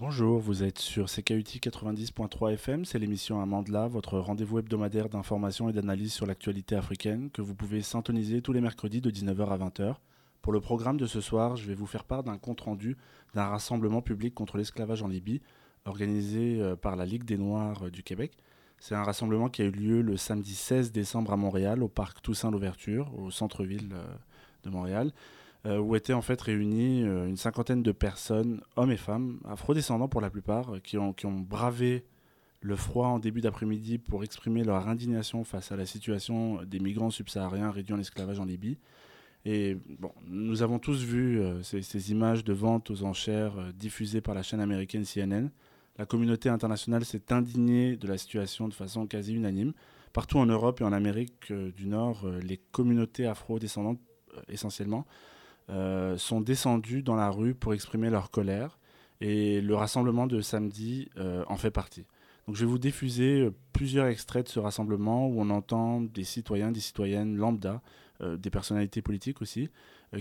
Bonjour, vous êtes sur CKUT 90.3 FM, c'est l'émission Amandla, votre rendez-vous hebdomadaire d'information et d'analyse sur l'actualité africaine que vous pouvez syntoniser tous les mercredis de 19h à 20h. Pour le programme de ce soir, je vais vous faire part d'un compte-rendu d'un rassemblement public contre l'esclavage en Libye, organisé euh, par la Ligue des Noirs euh, du Québec. C'est un rassemblement qui a eu lieu le samedi 16 décembre à Montréal, au parc Toussaint Louverture, au centre-ville euh, de Montréal. Euh, où étaient en fait réunis euh, une cinquantaine de personnes, hommes et femmes, afrodescendants pour la plupart, euh, qui ont, qui ont bravé le froid en début d'après-midi pour exprimer leur indignation face à la situation des migrants subsahariens réduits en esclavage en Libye. Et bon, nous avons tous vu ces, ces, images de vente aux enchères diffusées par la chaîne américaine CNN. La communauté internationale s'est indignée de la situation de façon quasi unanime. Partout en Europe et en Amérique du Nord, les communautés afro-descendantes essentiellement euh, sont descendus dans la rue pour exprimer leur colère. Et le rassemblement de samedi euh, en fait partie. Donc je vais vous diffuser euh, plusieurs extraits de ce rassemblement où on entend des citoyens, des citoyennes lambda, des personnalités politiques aussi,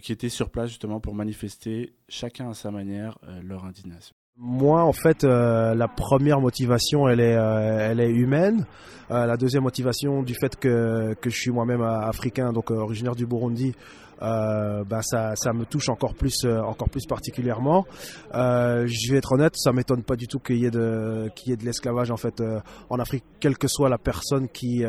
qui étaient sur place justement pour manifester chacun à sa manière leur indignation. Moi, en fait, la première motivation, elle est, elle est humaine. La deuxième motivation, du fait que, que je suis moi-même africain, donc originaire du Burundi, euh, bah ça, ça me touche encore plus, encore plus particulièrement. Euh, je vais être honnête, ça m'étonne pas du tout qu'il y ait de, qu'il y ait de l'esclavage en fait en Afrique, quelle que soit la personne qui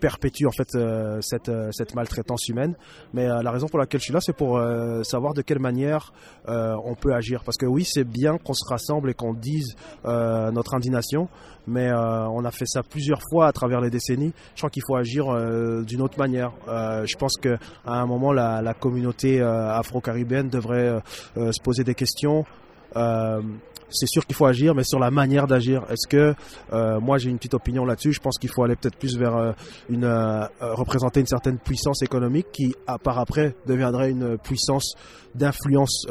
perpétue en fait cette, cette maltraitance humaine. Mais la raison pour laquelle je suis là, c'est pour savoir de quelle manière on peut agir, parce que oui, c'est bien qu'on se rassemble et qu'on dise euh, notre indignation. Mais euh, on a fait ça plusieurs fois à travers les décennies. Je crois qu'il faut agir euh, d'une autre manière. je pense qu'à un moment, la, la communauté afro-caribéenne devrait se poser des questions c'est sûr qu'il faut agir, mais sur la manière d'agir. Est-ce que euh, moi j'ai une petite opinion là-dessus? Je pense qu'il faut aller peut-être plus vers euh, une euh, représenter une certaine puissance économique qui, à par après, deviendrait une puissance d'influence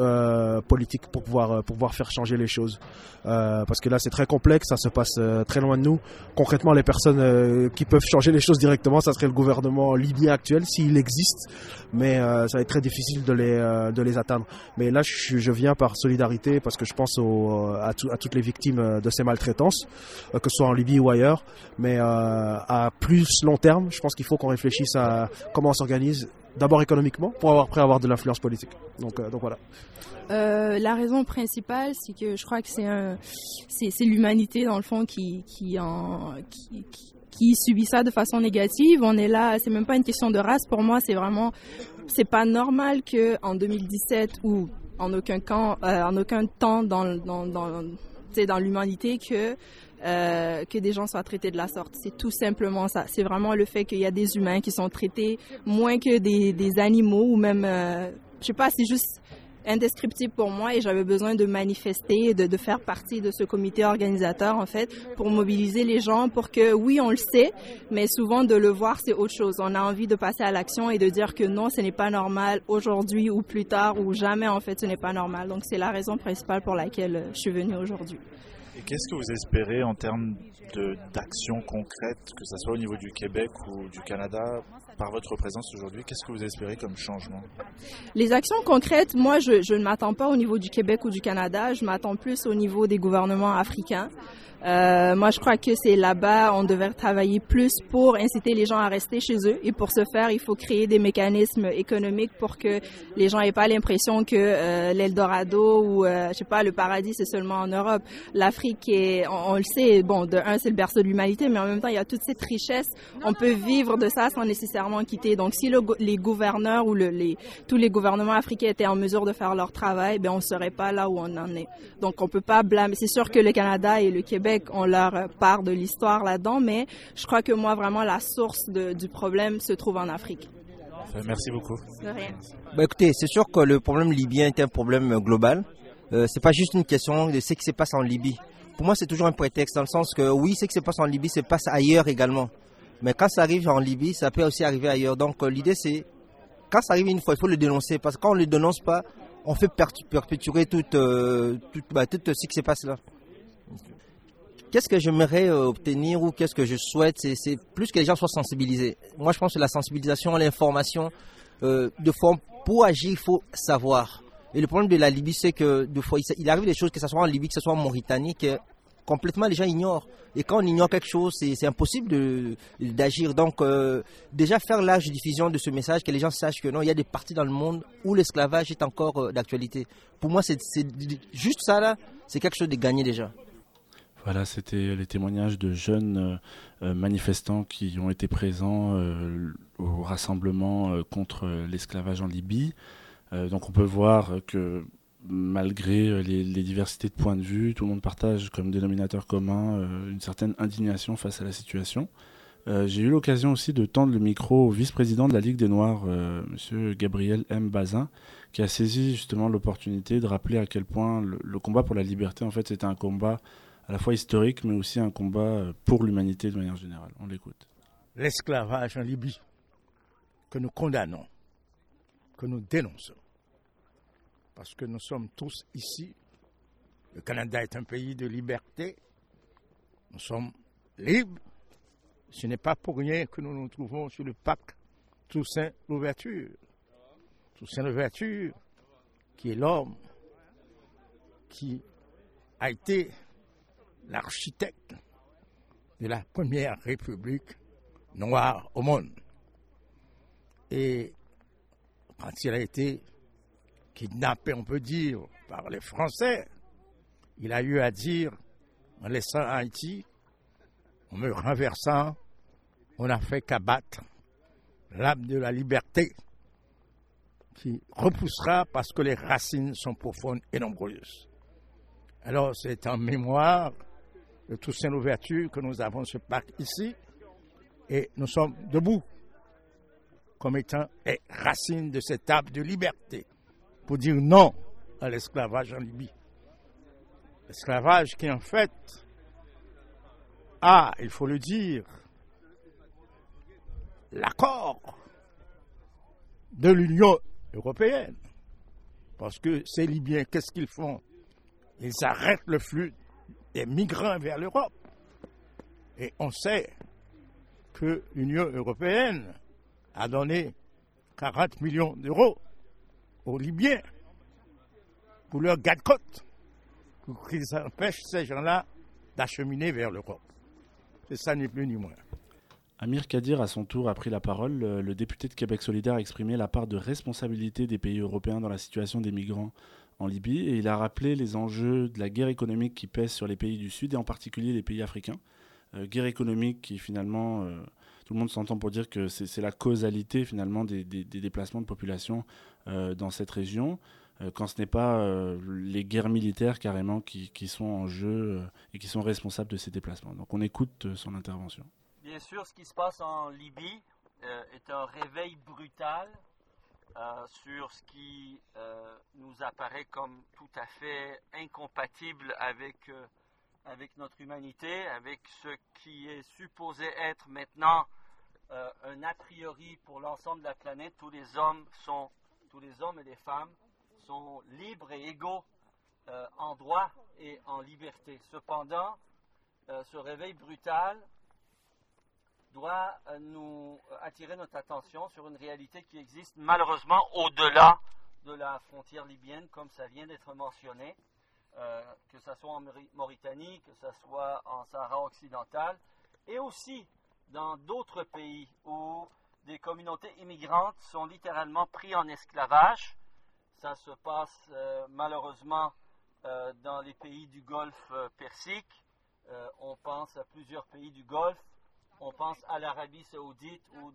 politique pour pouvoir pour pouvoir faire changer les choses. parce que là c'est très complexe, ça se passe très loin de nous. Concrètement, les personnes qui peuvent changer les choses directement, ça serait le gouvernement libyen actuel s'il existe, mais ça va être très difficile de les de les atteindre. Mais là, je, je viens par solidarité parce que je pense au à, à, toutes les victimes euh, de ces maltraitances, euh, que ce soit en Libye ou ailleurs. Mais euh, à plus long terme, je pense qu'il faut qu'on réfléchisse à comment on s'organise d'abord économiquement pour avoir, après avoir de l'influence politique. Donc, voilà. Euh, la raison principale, c'est que je crois que c'est l'humanité dans le fond qui, qui, subit ça de façon négative. On est là, c'est même pas une question de race pour moi, c'est vraiment, c'est pas normal que en 2017 ou en aucun, camp, euh, en aucun temps dans, l'humanité que, euh, que des gens soient traités de la sorte. C'est tout simplement ça. C'est vraiment le fait qu'il y a des humains qui sont traités moins que des, des animaux ou même, euh, je sais pas, c'est juste indescriptible pour moi et j'avais besoin de manifester, de, faire partie de ce comité organisateur en fait pour mobiliser les gens pour que oui on le sait, mais souvent de le voir c'est autre chose. On a envie de passer à l'action et de dire que non ce n'est pas normal aujourd'hui ou plus tard ou jamais en fait ce n'est pas normal. Donc c'est la raison principale pour laquelle je suis venue aujourd'hui. Et qu'est-ce que vous espérez en termes d'actions concrètes, que ce soit au niveau du Québec ou du Canada, par votre présence aujourd'hui Qu'est-ce que vous espérez comme changement? Les actions concrètes, moi, je, ne m'attends pas au niveau du Québec ou du Canada, je m'attends plus au niveau des gouvernements africains. Euh, moi, je crois que c'est là-bas, on devrait travailler plus pour inciter les gens à rester chez eux. Et pour ce faire, il faut créer des mécanismes économiques pour que les gens aient pas l'impression que euh, l'Eldorado ou, euh, je sais pas, le paradis, c'est seulement en Europe. L'Afrique est, on, le sait, bon, de un, c'est le berceau de l'humanité, mais en même temps, il y a toute cette richesse. On peut vivre de ça sans nécessairement quitter. Donc, si le, les gouverneurs ou le, les, tous les gouvernements africains étaient en mesure de faire leur travail, ben, on serait pas là où on en est. Donc, on peut pas blâmer. C'est sûr que le Canada et le Québec on leur part de l'histoire là-dedans, mais je crois que moi, vraiment, la source du problème se trouve en Afrique. Merci beaucoup. De rien. Bah, écoutez, c'est sûr que le problème libyen est un problème global. Euh, c'est pas juste une question de ce qui se passe en Libye. Pour moi, c'est toujours un prétexte dans le sens que oui, ce qui se passe en Libye se passe ailleurs également. Mais quand ça arrive en Libye, ça peut aussi arriver ailleurs. Donc euh, l'idée, c'est quand ça arrive une fois, il faut le dénoncer parce que quand on ne le dénonce pas, on fait perpétuer tout, euh, tout, bah, tout ce qui se passe là. Qu'est-ce que j'aimerais euh, obtenir ou qu'est-ce que je souhaite? C'est plus que les gens soient sensibilisés. Moi, je pense que la sensibilisation, l'information, euh, de forme pour agir, il faut savoir. Et le problème de la Libye, c'est que de fois, il arrive des choses, que ce soit en Libye, que ce soit en Mauritanie, que complètement les gens ignorent. Et quand on ignore quelque chose, c'est impossible d'agir. Donc euh, déjà faire de diffusion de ce message, que les gens sachent que non, il y a des parties dans le monde où l'esclavage est encore euh, d'actualité. Pour moi, c'est juste ça là, c'est quelque chose de gagné déjà. Voilà, c'était les témoignages de jeunes euh, manifestants qui ont été présents au rassemblement contre l'esclavage en Libye. donc on peut voir que malgré euh, les, diversités de points de vue, tout le monde partage comme dénominateur commun euh, une certaine indignation face à la situation. Euh, j'ai eu l'occasion aussi de tendre le micro au vice-président de la Ligue des Noirs, M. Gabriel M. Bazin, qui a saisi justement l'opportunité de rappeler à quel point le, combat pour la liberté, en fait, c'était un combat à la fois historique, mais aussi un combat pour l'humanité de manière générale. On l'écoute. L'esclavage en Libye, que nous condamnons, que nous dénonçons, parce que nous sommes tous ici. Le Canada est un pays de liberté. Nous sommes libres. Ce n'est pas pour rien que nous nous trouvons sur le parc Toussaint Louverture. Toussaint Louverture, qui est l'homme qui a été l'architecte de la première république noire au monde. Et quand il a été kidnappé, on peut dire, par les Français. Il a eu à dire, en laissant Haïti, en me renversant, on n'a fait qu'abattre l'âme de la liberté qui repoussera parce que les racines sont profondes et nombreuses. Alors c'est en mémoire de Toussaint Louverture que nous avons ce parc ici et nous sommes debout comme étant les racines de cet arbre de liberté pour dire non à l'esclavage en Libye. L'esclavage qui en fait a, il faut le dire, l'accord de l'Union européenne. Parce que ces Libyens, qu'est-ce qu'ils font? Ils arrêtent le flux des migrants vers l'Europe. Et on sait que l'Union européenne a donné 40 millions d'euros aux Libyens pour leur garde-côte, pour qu'ils empêchent ces gens-là d'acheminer vers l'Europe. C'est ça ni plus ni moins. Amir Kadir, à son tour, a pris la parole. Le, député de Québec solidaire a exprimé la part de responsabilité des pays européens dans la situation des migrants en Libye et il a rappelé les enjeux de la guerre économique qui pèse sur les pays du Sud et en particulier les pays africains. Euh, guerre économique qui finalement euh, tout le monde s'entend pour dire que c'est la causalité finalement des, déplacements de population euh, dans cette région, euh, quand ce n'est pas euh, les guerres militaires carrément qui, sont en jeu et qui sont responsables de ces déplacements. Donc on écoute son intervention. Bien sûr, ce qui se passe en Libye est un réveil brutal sur ce qui nous apparaît comme tout à fait incompatible avec avec notre humanité, avec ce qui est supposé être maintenant euh, un a priori pour l'ensemble de la planète. Tous les hommes sont, tous les hommes et les femmes sont libres et égaux euh, en droit et en liberté. Cependant, euh, ce réveil brutal doit nous attirer notre attention sur une réalité qui existe malheureusement au-delà de la frontière libyenne, comme ça vient d'être mentionné. Euh, que ce soit en Mauritanie, que ce soit en Sahara occidental, et aussi dans d'autres pays où des communautés immigrantes sont littéralement pris en esclavage. Ça se passe euh, malheureusement euh, dans les pays du Golfe Persique. on pense à plusieurs pays du Golfe. On pense à l'Arabie saoudite où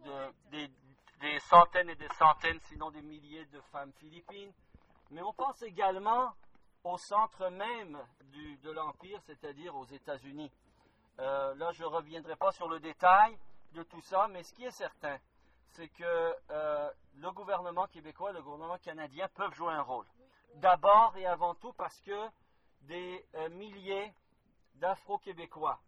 des centaines et des centaines, sinon des milliers de femmes philippines. Mais on pense également au centre même de l'Empire, c'est-à-dire aux États-Unis. Euh, là, je ne reviendrai pas sur le détail de tout ça, mais ce qui est certain, c'est que euh, le gouvernement québécois et le gouvernement canadien peuvent jouer un rôle. D'abord et avant tout parce que des euh, milliers d'Afro-Québécois,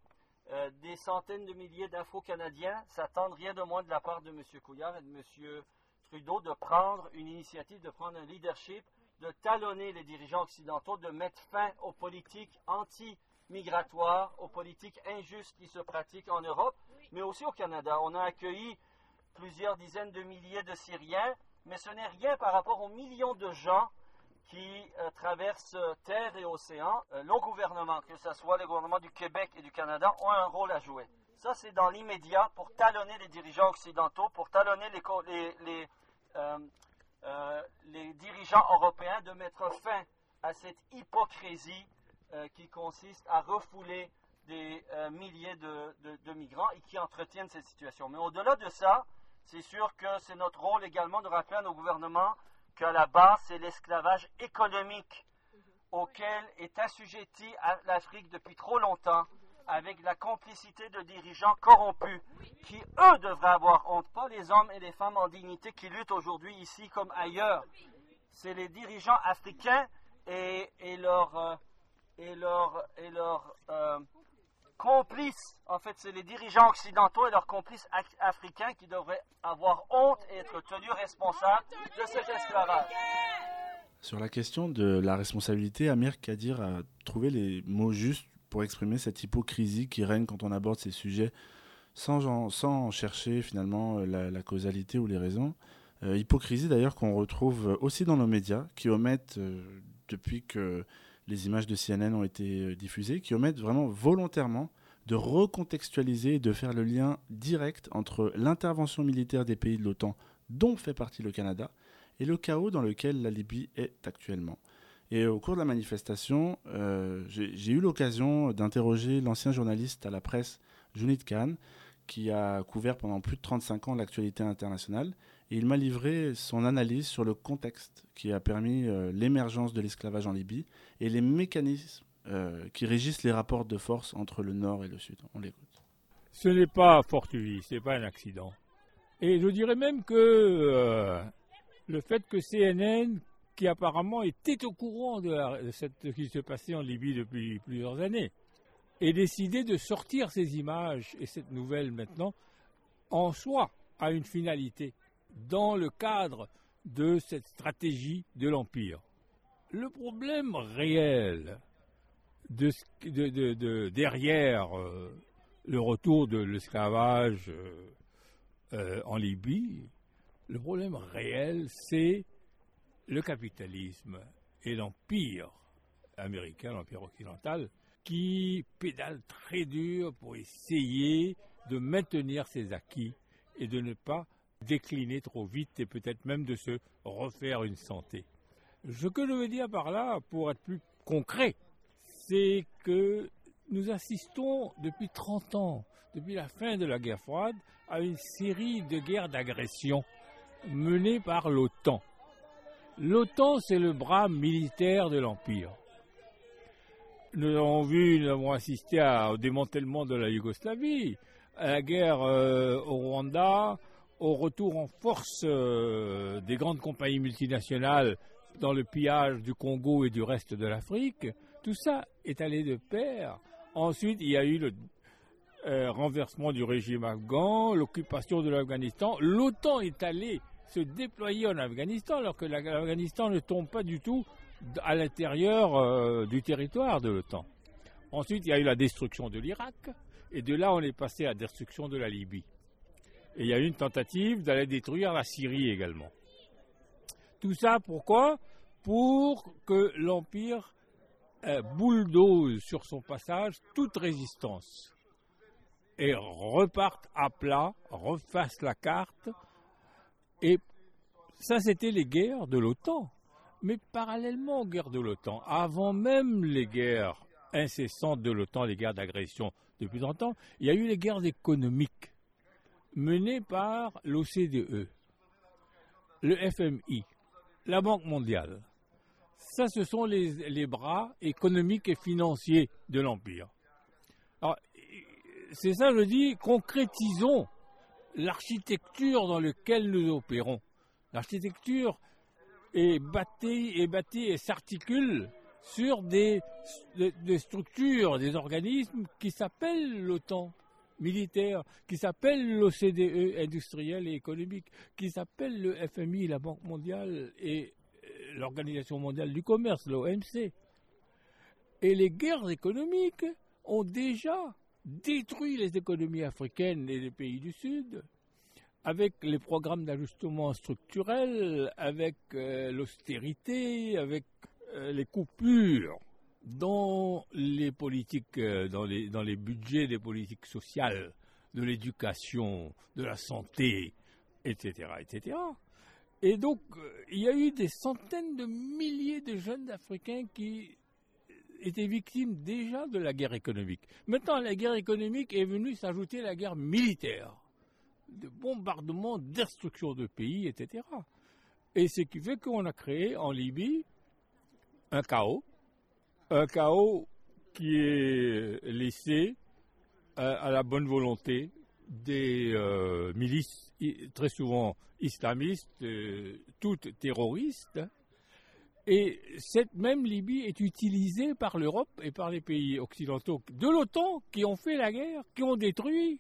des centaines de milliers d'Afro-Canadiens s'attendent rien de moins de la part de M. Couillard et de M. Trudeau de prendre une initiative, de prendre un leadership de talonner les dirigeants occidentaux, de mettre fin aux politiques anti-migratoires, aux politiques injustes qui se pratiquent en Europe, mais aussi au Canada. On a accueilli plusieurs dizaines de milliers de Syriens, mais ce n'est rien par rapport aux millions de gens qui euh, traversent terre et océan. Euh, nos gouvernements, que ce soit les gouvernements du Québec et du Canada, ont un rôle à jouer. Ça, c'est dans l'immédiat pour talonner les dirigeants occidentaux, pour talonner les, les, dirigeants européens de mettre fin à cette hypocrisie qui consiste à refouler des milliers de, de, migrants et qui entretiennent cette situation. Mais au-delà de ça, c'est sûr que c'est notre rôle également de rappeler à nos gouvernements qu'à la base, c'est l'esclavage économique auquel est assujettie l'Afrique depuis trop longtemps, avec la complicité de dirigeants corrompus, qui eux devraient avoir honte, pas les hommes et les femmes en dignité qui luttent aujourd'hui ici comme ailleurs. C'est les dirigeants africains et, leurs euh, euh, complices, en fait, c'est les dirigeants occidentaux et leurs complices africains qui devraient avoir honte et être tenus responsables de cet esclavage. Sur la question de la responsabilité, Amir Kadir a trouvé les mots justes pour exprimer cette hypocrisie qui règne quand on aborde ces sujets sans, chercher finalement la, causalité ou les raisons. Euh, hypocrisie d'ailleurs qu'on retrouve aussi dans nos médias qui omettent, euh, depuis que les images de CNN ont été euh, diffusées, qui omettent vraiment volontairement de recontextualiser et de faire le lien direct entre l'intervention militaire des pays de l'OTAN, dont fait partie le Canada, et le chaos dans lequel la Libye est actuellement. Et au cours de la manifestation, euh, j'ai eu l'occasion d'interroger l'ancien journaliste à la presse, Junit Khan, qui a couvert pendant plus de 35 ans l'actualité internationale et il m'a livré son analyse sur le contexte qui a permis euh, l'émergence de l'esclavage en Libye et les mécanismes euh, qui régissent les rapports de force entre le Nord et le Sud. On l'écoute. Ce n'est pas fortuit, ce n'est pas un accident. Et je dirais même que le fait que CNN, qui apparemment était au courant de, ce qui se passait en Libye depuis plusieurs années, ait décidé de sortir ces images et cette nouvelle maintenant, en soi, a une finalité dans le cadre de cette stratégie de l'Empire. Le problème réel de, derrière euh, le retour de l'esclavage euh, euh, en Libye, le problème réel, c'est le capitalisme et l'empire américain, l'empire occidental, qui pédale très dur pour essayer de maintenir ses acquis et de ne pas décliner trop vite et peut-être même de se refaire une santé. Ce que je veux dire par là, pour être plus concret, c'est que nous assistons depuis 30 ans, depuis la fin de la guerre froide, à une série de guerres d'agression menées par l'OTAN. L'OTAN, c'est le bras militaire de l'Empire. Nous avons vu, nous avons assisté au démantèlement de la Yougoslavie, à la guerre euh, au Rwanda, au retour en force euh, des grandes compagnies multinationales dans le pillage du Congo et du reste de l'Afrique, tout ça est allé de pair. Ensuite, il y a eu le euh, renversement du régime afghan, l'occupation de l'Afghanistan. L'OTAN est allé se déployer en Afghanistan alors que l'Afghanistan ne tombe pas du tout à l'intérieur euh, du territoire de l'OTAN. Ensuite, il y a eu la destruction de l'Irak, et de là, on est passé à la destruction de la Libye. Et il y a eu une tentative d'aller détruire la Syrie également. Tout ça pourquoi? Pour que l'Empire euh, sur son passage toute résistance et reparte à plat, refasse la carte. Et ça, c'était les guerres de l'OTAN. Mais parallèlement aux guerres de l'OTAN, avant même les guerres incessantes de l'OTAN, les guerres d'agression depuis longtemps, il y a eu les guerres économiques menée par l'OCDE, le FMI, la Banque mondiale. Ça, ce sont les, bras économiques et financiers de l'Empire. Alors, c'est ça, je dis, concrétisons l'architecture dans laquelle nous opérons. L'architecture est bâtie, est et s'articule sur des, des, structures, des organismes qui s'appellent l'OTAN, militaire qui s'appelle l'OCDE industriel et économique, qui s'appelle le FMI, la Banque mondiale et euh, l'Organisation mondiale du commerce, l'OMC. Et les guerres économiques ont déjà détruit les économies africaines et les pays du Sud, avec les programmes d'ajustement structurel, avec euh, l'austérité, avec euh, les coupures dans les politiques, euh, dans, les, budgets des politiques sociales, de l'éducation, de la santé, etc., etc. Et donc, il y a eu des centaines de milliers de jeunes Africains qui étaient victimes déjà de la guerre économique. Maintenant, la guerre économique est venue s'ajouter la guerre militaire de bombardements, destruction de pays, etc. Et ce qui fait qu'on a créé en Libye un chaos, un chaos qui est laissé à, la bonne volonté des euh, milices très souvent islamistes, euh, toutes terroristes. Et cette même Libye est utilisée par l'Europe et par les pays occidentaux de l'OTAN qui ont fait la guerre, qui ont détruit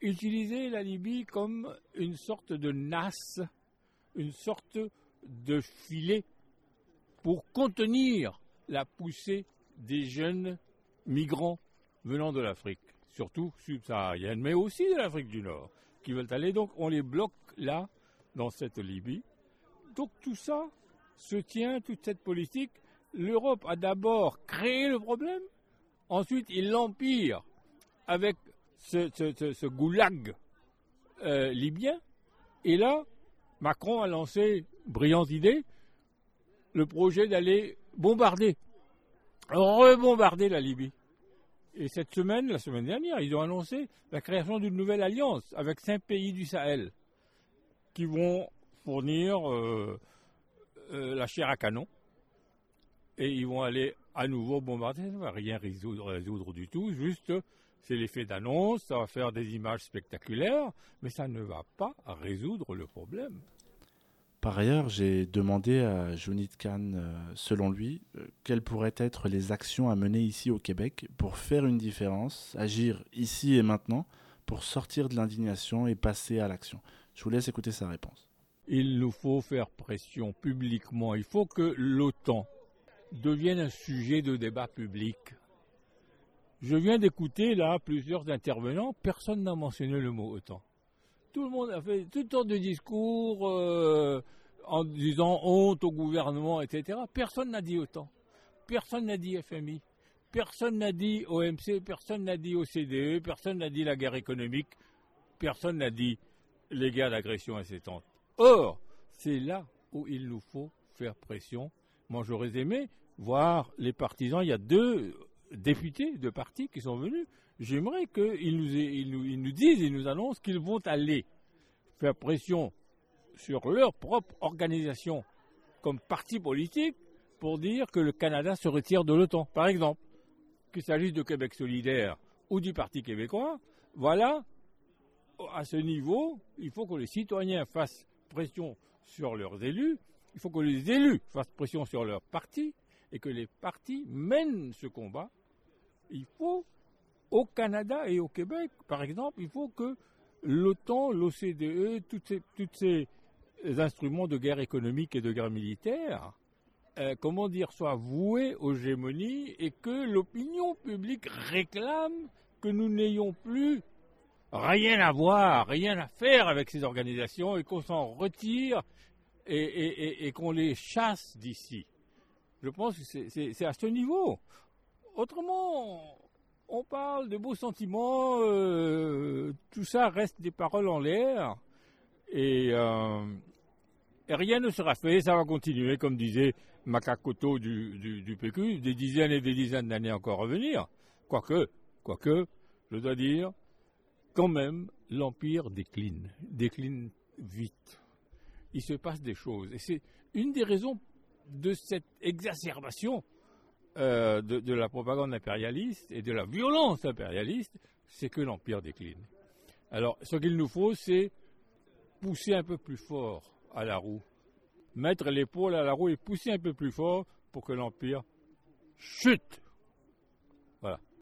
utiliser la Libye comme une sorte de nasse, une sorte de filet pour contenir la poussée des jeunes migrants venant de l'Afrique, surtout subsaharienne, mais aussi de l'Afrique du Nord, qui veulent aller. Donc on les bloque là, dans cette Libye. Donc tout ça se tient, toute cette politique. L'Europe a d'abord créé le problème, ensuite il l'empire avec ce, goulag euh, libyen. Et là, Macron a lancé, brillante idée, le projet d'aller bombarder, rebombarder la Libye. Et cette semaine, la semaine dernière, ils ont annoncé la création d'une nouvelle alliance avec cinq pays du Sahel qui vont fournir euh, euh, la chair à canon. Et ils vont aller à nouveau bombarder. Ça ne va rien résoudre, du tout, juste c'est l'effet d'annonce, ça va faire des images spectaculaires, mais ça ne va pas résoudre le problème. Par ailleurs, j'ai demandé à Jonit Khan, euh, selon lui, euh, quelles pourraient être les actions à mener ici au Québec pour faire une différence, agir ici et maintenant, pour sortir de l'indignation et passer à l'action. Je vous laisse écouter sa réponse. Il nous faut faire pression publiquement. Il faut que l'OTAN devienne un sujet de débat public. Je viens d'écouter là plusieurs intervenants, personne n'a mentionné le mot OTAN. Tout le monde a fait toutes sortes de discours euh, en disant honte au gouvernement, etc. Personne n'a dit OTAN. Personne n'a dit FMI. Personne n'a dit OMC, personne n'a dit OCDE, personne n'a dit la guerre économique, personne n'a dit les guerres d'agression incessantes. Or, c'est là où il nous faut faire pression. Moi, j'aurais aimé voir les partisans. Il y a deux députés de partis qui sont venus, j'aimerais qu'ils nous, nous, disent, ils nous annoncent qu'ils vont aller faire pression sur leur propre organisation comme parti politique pour dire que le Canada se retire de l'OTAN. Par exemple, qu'il s'agisse de Québec solidaire ou du Parti québécois, voilà, à ce niveau, il faut que les citoyens fassent pression sur leurs élus, il faut que les élus fassent pression sur leur parti, et que les partis mènent ce combat, il faut, au Canada et au Québec, par exemple, il faut que l'OTAN, l'OCDE, tous ces, instruments de guerre économique et de guerre militaire, euh, comment dire, soient voués aux gémonies et que l'opinion publique réclame que nous n'ayons plus rien à voir, rien à faire avec ces organisations et qu'on s'en retire et qu'on les chasse d'ici. Je pense que c'est à ce niveau. Autrement, on parle de beaux sentiments, euh, tout ça reste des paroles en l'air, euh, et, rien ne sera fait, ça va continuer, comme disait Makakoto du, du, PQ, des dizaines et des dizaines d'années encore à venir. Quoique, quoique, je dois dire, quand même, l'Empire décline, décline vite. Il se passe des choses, et c'est une des raisons de cette exacerbation euh, de, la propagande impérialiste et de la violence impérialiste, c'est que l'Empire décline. Alors, ce qu'il nous faut, c'est pousser un peu plus fort à la roue, mettre l'épaule à la roue et pousser un peu plus fort pour que l'Empire chute. Voilà.